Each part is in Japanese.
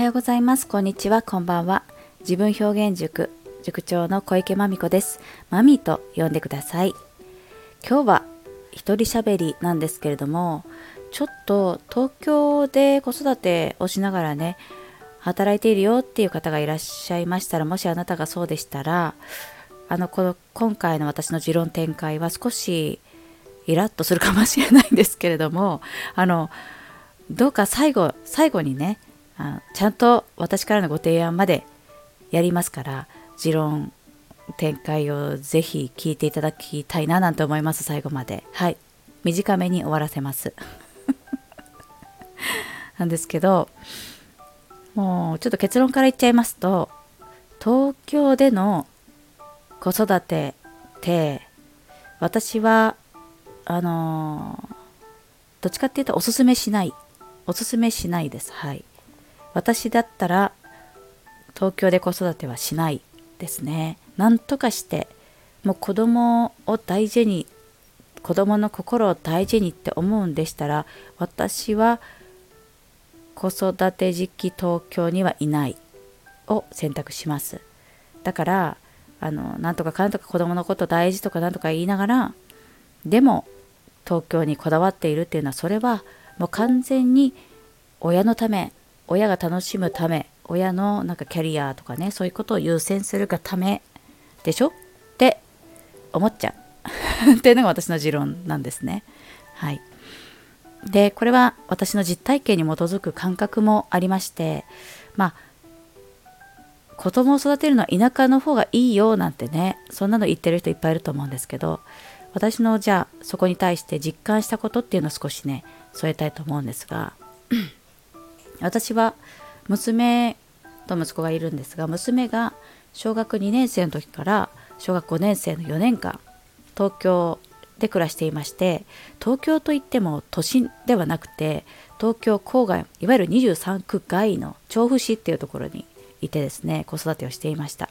はようございます。こんにちは。こんばんは。自分表現塾塾長の小池まみこです。マミーと呼んでください。今日は一人喋りなんですけれども、ちょっと東京で子育てをしながらね、働いているよっていう方がいらっしゃいましたら、もしあなたがそうでしたら、あのこの今回の私の持論展開は少しイラッとするかもしれないんですけれども、あのどうか最後最後にねあちゃんと私からのご提案までやりますから持論展開をぜひ聞いていただきたいななんて思います最後まで。はい。短めに終わらせます。なんですけどもうちょっと結論から言っちゃいますと東京での子育てって私はあのどっちかっていうとおすすめしない。おすすめしないです。はい。私だったら東京で子育てはしないですね。なんとかしてもう子供を大事に子供の心を大事にって思うんでしたら私は子育て時期東京にはいないを選択します。だからあのなんとかかんとか子供のこと大事とかなんとか言いながらでも東京にこだわっているっていうのはそれはもう完全に親のため親が楽しむため親のなんかキャリアとかねそういうことを優先するがためでしょ？って思っちゃう。っていうのが私の持論なんですね。はい、でこれは私の実体験に基づく感覚もありましてまあ子供を育てるのは田舎の方がいいよなんてねそんなの言ってる人いっぱいいると思うんですけど私のじゃあそこに対して実感したことっていうのを少しね添えたいと思うんですが私は娘と息子がいるんですが娘が小学2年生の時から小学5年生の4年間東京で暮らしていまして東京といっても都心ではなくて東京郊外いわゆる23区外の調布市っていうところにいてですね子育てをしていました。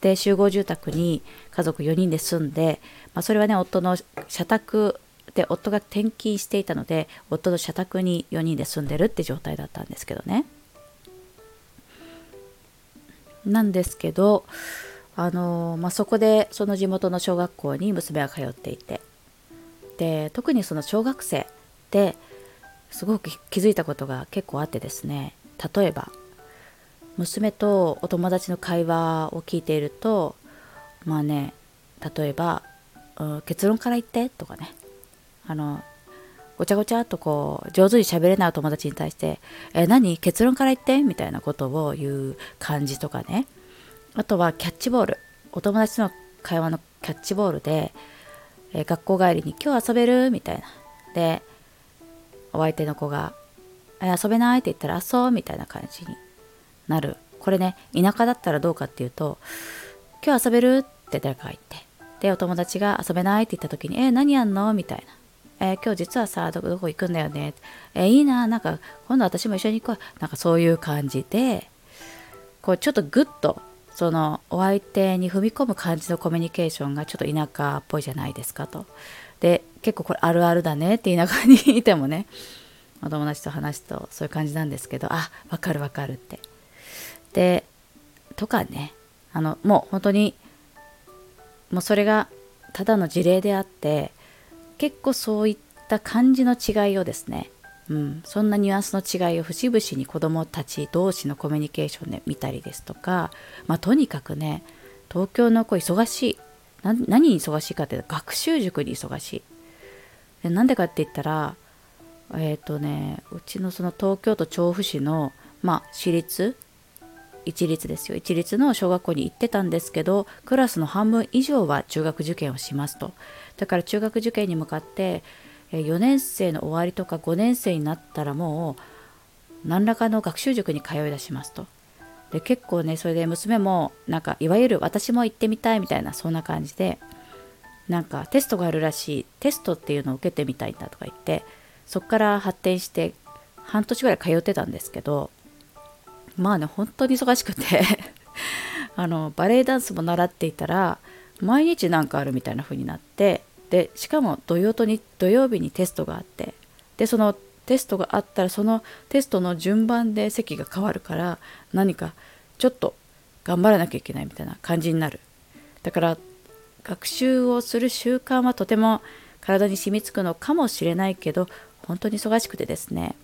で集合住宅に家族4人で住んで、まあ、それはね夫の社宅で夫が転勤していたので夫の社宅に4人で住んでるって状態だったんですけどね。なんですけどあの、まあ、そこでその地元の小学校に娘は通っていて。で特にその小学生ですごく気づいたことが結構あってですね。例えば娘とお友達の会話を聞いているとまあね例えば「結論から言って」とかね。あのごちゃごちゃっとこう上手に喋れないお友達に対して「え何？結論から言って?」みたいなことを言う感じとかねあとはキャッチボールお友達との会話のキャッチボールで、え学校帰りに「今日遊べる?」みたいなでお相手の子が「遊べない?」って言ったら「遊う」みたいな感じになるこれね田舎だったらどうかっていうと「今日遊べる?」って誰かが言ってでお友達が遊べない？って言った時に「え何やんの?」みたいなえー、今日実はさどこ行くんだよね、えー、いいななんか今度私も一緒に行こう。なんかそういう感じでこうちょっとグッとそのお相手に踏み込む感じのコミュニケーションがちょっと田舎っぽいじゃないですかと。で結構これあるあるだねって田舎にいてもねお友達と話すとそういう感じなんですけどあわかるわかるって。でとかねあのもう本当にもうそれがただの事例であって結構そういった感じの違いをですね、うん、そんなニュアンスの違いを節々に子どもたち同士のコミュニケーションで見たりですとか、まあ、とにかくね東京の子忙しい。何に忙しいかっていうと学習塾に忙しい。でなんでかって言ったらえっ、ー、とねうちのその東京都調布市のまあ私立一律ですよ。一律の小学校に行ってたんですけどクラスの半分以上は中学受験をしますと。だから中学受験に向かって4年生の終わりとか5年生になったらもう何らかの学習塾に通い出しますと。で結構ねそれで娘もなんかいわゆる私も行ってみたいみたいなそんな感じでなんかテストがあるらしい。テストっていうのを受けてみたいんだとか言ってそこから発展して半年ぐらい通ってたんですけどまあね本当に忙しくて。あのバレエダンスも習っていたら毎日なんかあるみたいな風になってでしかも土曜とに土曜日にテストがあってでそのテストがあったらそのテストの順番で席が変わるから何かちょっと頑張らなきゃいけないみたいな感じになる。だから学習をする習慣はとても体に染みつくのかもしれないけど本当に忙しくてですね。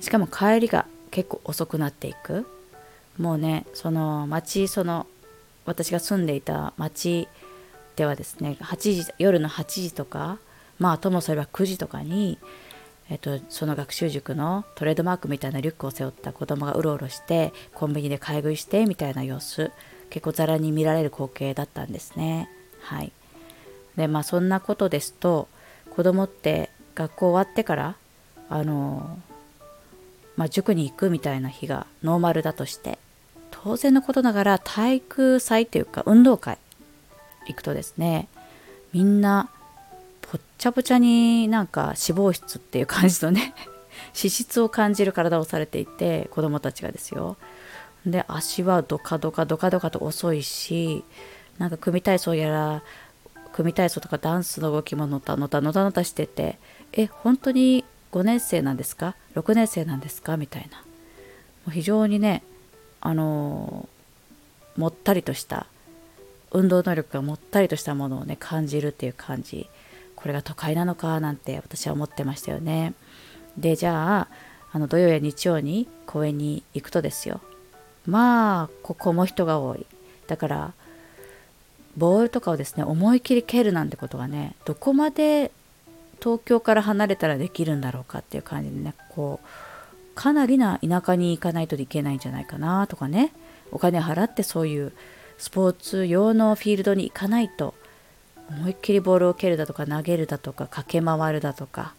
しかも帰りが結構遅くなっていく。もうねその町その私が住んでいた町ではですね8時夜の8時とかまあともすれば9時とかに、えっと、その学習塾のトレードマークみたいなリュックを背負った子供がうろうろしてコンビニで買い食いしてみたいな様子結構ざらに見られる光景だったんですね。はい。でまあそんなことですと子供って学校終わってからあのまあ、塾に行くみたいな日がノーマルだとして当然のことながら体育祭というか運動会行くとですねみんなぽっちゃぽちゃになんか脂肪質っていう感じのね 脂質を感じる体をされていて子供たちがですよ。で足はドカドカドカドカと遅いしなんか組体操やら組体操とかダンスの動きものたのたのたのたしててえ本当に5年生なんですか？6年生なんですか？みたいな。もう非常にねあのもったりとした運動能力がもったりとしたものをね感じるっていう感じ。これが都会なのかなんて私は思ってましたよね。でじゃああの土曜や日曜に公園に行くとですよ。まあここも人が多い。だからボールとかをですね思い切り蹴るなんてことがねどこまで東京から離れたらできるんだろうかっていう感じでねこうかなりな田舎に行かないといけないんじゃないかなとかね。お金払ってそういうスポーツ用のフィールドに行かないと思いっきりボールを蹴るだとか投げるだとか駆け回るだとか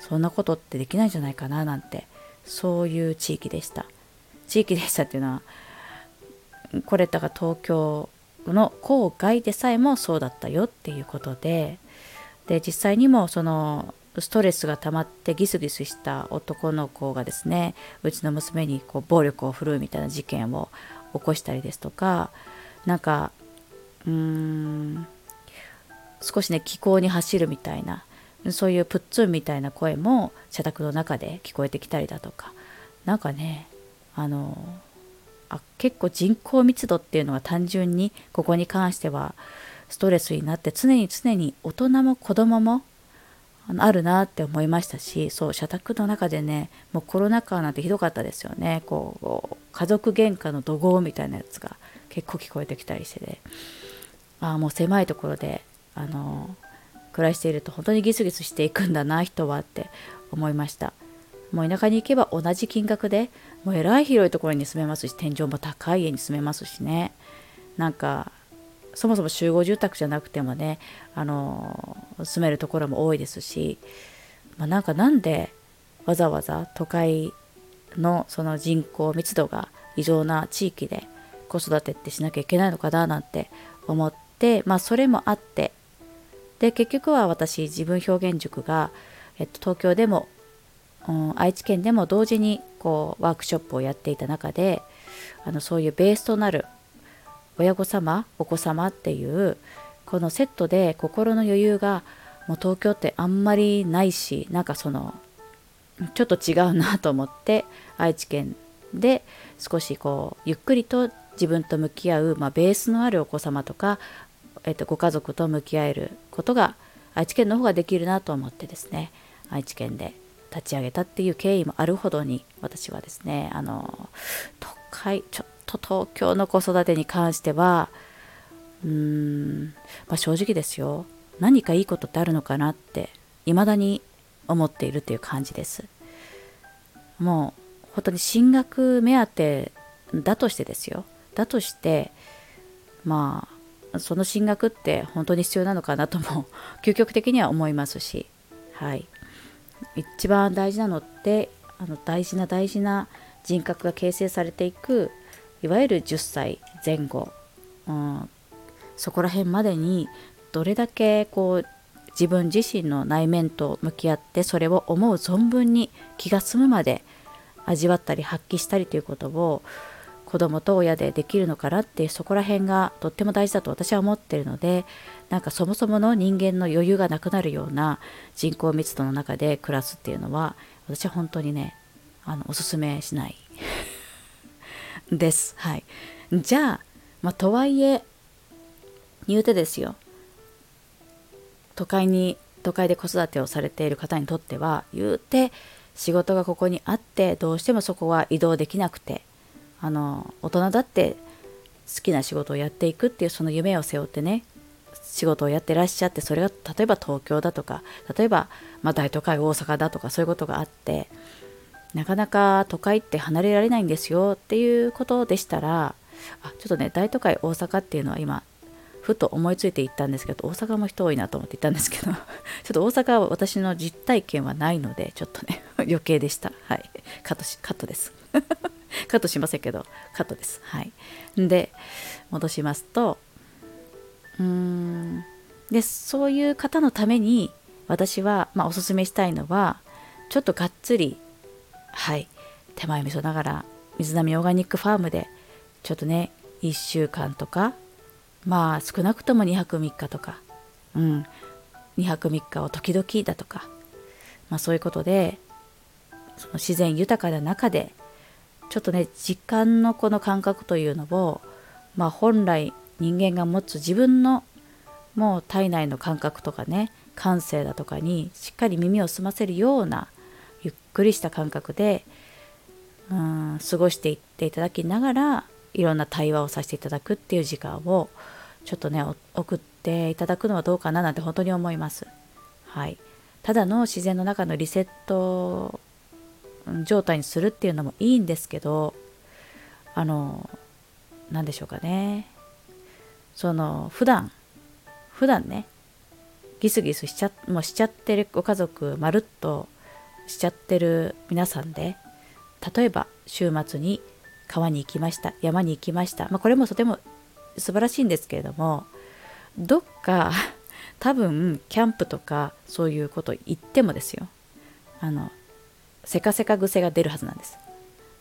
そんなことってできないんじゃないかななんてそういう地域でした。地域でしたっていうのはこれだから東京の郊外でさえもそうだったよっていうことでで実際にもそのストレスが溜まってギスギスした男の子がですねうちの娘にこう暴力を振るうみたいな事件を起こしたりですとかなんかうーん少しね気候に走るみたいなそういうプッツンみたいな声も社宅の中で聞こえてきたりだとかなんかねあのあ結構人口密度っていうのは単純にここに関してはストレスになって常に常に大人も子供もあるなって思いましたしそう社宅の中でねもうコロナ禍なんてひどかったですよね。こう家族喧嘩の怒号みたいなやつが結構聞こえてきたりしてね。ああもう狭いところであの暮らしていると本当にギスギスしていくんだな人はって思いました。もう田舎に行けば同じ金額でもうえらい広いところに住めますし天井も高い家に住めますしね。なんかそもそも集合住宅じゃなくてもねあの住めるところも多いですし、まあ、なんかなんでわざわざ都会のその人口密度が異常な地域で子育てってしなきゃいけないのかななんて思ってまあそれもあってで結局は私自分表現塾が、えっと、東京でも、うん、愛知県でも同時にこうワークショップをやっていた中であのそういうベースとなる親御様お子様っていうこのセットで心の余裕がもう東京ってあんまりないしなんかそのちょっと違うなと思って愛知県で少しこうゆっくりと自分と向き合う、まあ、ベースのあるお子様とか、えっと、ご家族と向き合えることが愛知県の方ができるなと思ってですね愛知県で立ち上げたっていう経緯もあるほどに私はですねあの都会ちょっと東京の子育てに関してはうーん、まあ、正直ですよ。何かいいことってあるのかなって未だに思っているという感じです。もう本当に進学目当てだとしてですよ。だとしてまあその進学って本当に必要なのかなとも 究極的には思いますしはい。一番大事なのってあの大事な大事な人格が形成されていくいわゆる10歳前後、うん、そこら辺までにどれだけこう自分自身の内面と向き合ってそれを思う存分に気が済むまで味わったり発揮したりということを子供と親でできるのかなってそこら辺がとっても大事だと私は思ってるのでなんかそもそもの人間の余裕がなくなるような人口密度の中で暮らすっていうのは私は本当にねあのおすすめしない。です。はい、じゃあ、まあ、とはいえ言うてですよ都会に都会で子育てをされている方にとっては言うて仕事がここにあってどうしてもそこは移動できなくてあの大人だって好きな仕事をやっていくっていうその夢を背負ってね仕事をやってらっしゃってそれが例えば東京だとか例えば、まあ、大都会大阪だとかそういうことがあってなかなか都会って離れられないんですよっていうことでしたらあちょっとね大都会大阪っていうのは今ふと思いついて行ったんですけど大阪も人多いなと思って行ったんですけど ちょっと大阪は私の実体験はないのでちょっとね 余計でした。はい。カットしカットです。カットしませんけどカットです。はい。で戻しますとうーん。でそういう方のために私は、まあ、おすすめしたいのはちょっとがっつりはい。手前味噌ながら水波オーガニックファームでちょっとね1週間とかまあ少なくとも2泊3日とか、うん、2泊3日を時々だとか、まあ、そういうことでその自然豊かな中でちょっとね時間のこの感覚というのを、まあ、本来人間が持つ自分のもう体内の感覚とかね感性だとかにしっかり耳を澄ませるようなくりした感覚でうん過ごしていっていただきながらいろんな対話をさせていただくっていう時間をちょっとね送っていただくのはどうかななんて本当に思います。はい、ただの自然の中のリセット状態にするっていうのもいいんですけどあの何でしょうかねその普段普段ねギスギスしちゃもうしちゃってるご家族まるっとしちゃってる皆さんで例えば週末に川に行きました山に行きました、まあ、これもとても素晴らしいんですけれどもどっか 多分キャンプとかそういうこと言ってもですよ。あのせかせか癖が出るはずなんです。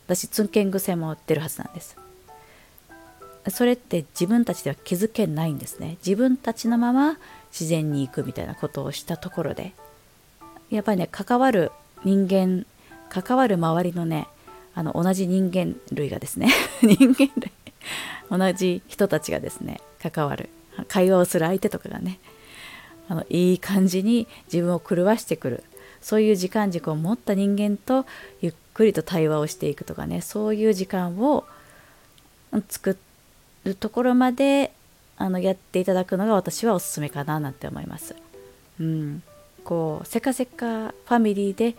私ツンケン癖も出るはずなんです。それって自分たちでは気づけないんですね。自分たちのまま自然に行くみたいなことをしたところで。やっぱりね関わる人間関わる周りのねあの同じ人間類がですね 人間類同じ人たちがですね関わる会話をする相手とかがねあのいい感じに自分を狂わしてくるそういう時間軸を持った人間とゆっくりと対話をしていくとかねそういう時間を作るところまであのやっていただくのが私はおすすめかななんて思います。うん、こうせかせかファミリーで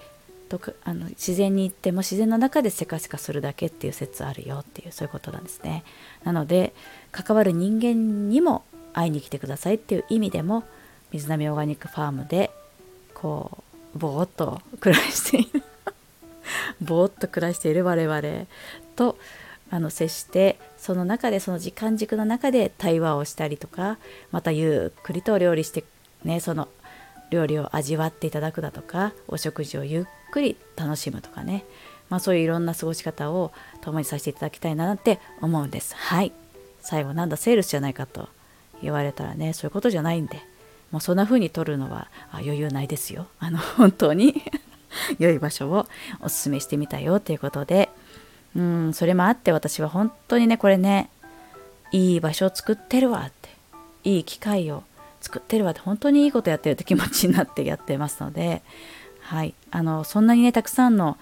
とあの自然に行っても自然の中でせかせかするだけっていう説あるよっていうそういうことなんですね。なので関わる人間にも会いに来てくださいっていう意味でも水波オーガニックファームでこうぼーっと暮らしている ぼーっと暮らしている我々とあの接してその中でその時間軸の中で対話をしたりとかまたゆっくりとお料理してねその料理を味わっていただくだとかお食事をゆっくり楽しむとかね、まあ、そういういろんな過ごし方を共にさせていただきたいなって思うんです。はい。最後なんだセールスじゃないかと言われたらねそういうことじゃないんで。もうそんな風に撮るのは余裕ないですよ。あの本当に。良い場所をおすすめしてみたよということで。うんそれもあって私は本当にねこれねいい場所を作ってるわって。いい機会を作ってるわって本当にいいことやってるって気持ちになってやってますので、はい、あのそんなにねたくさんの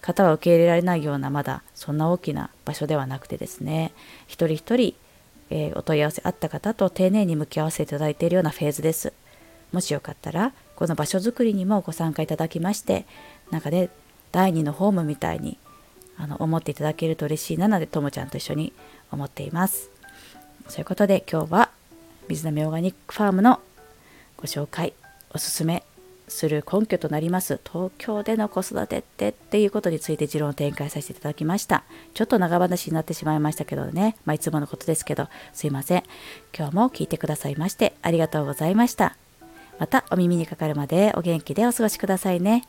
方は受け入れられないようなまだそんな大きな場所ではなくてですね一人一人、えー、お問い合わせあった方と丁寧に向き合わせていただいているようなフェーズです。もしよかったらこの場所づくりにもご参加いただきましてなんかね第2のホームみたいにあの思っていただけると嬉しいなのでともちゃんと一緒に思っています。そういうことで今日は水波オーガニックファームのご紹介おすすめする根拠となります東京での子育てってっていうことについて持論を展開させていただきました。ちょっと長話になってしまいましたけどね、まあ、いつものことですけどすいません。今日も聞いてくださいましてありがとうございました。またお耳にかかるまでお元気でお過ごしくださいね。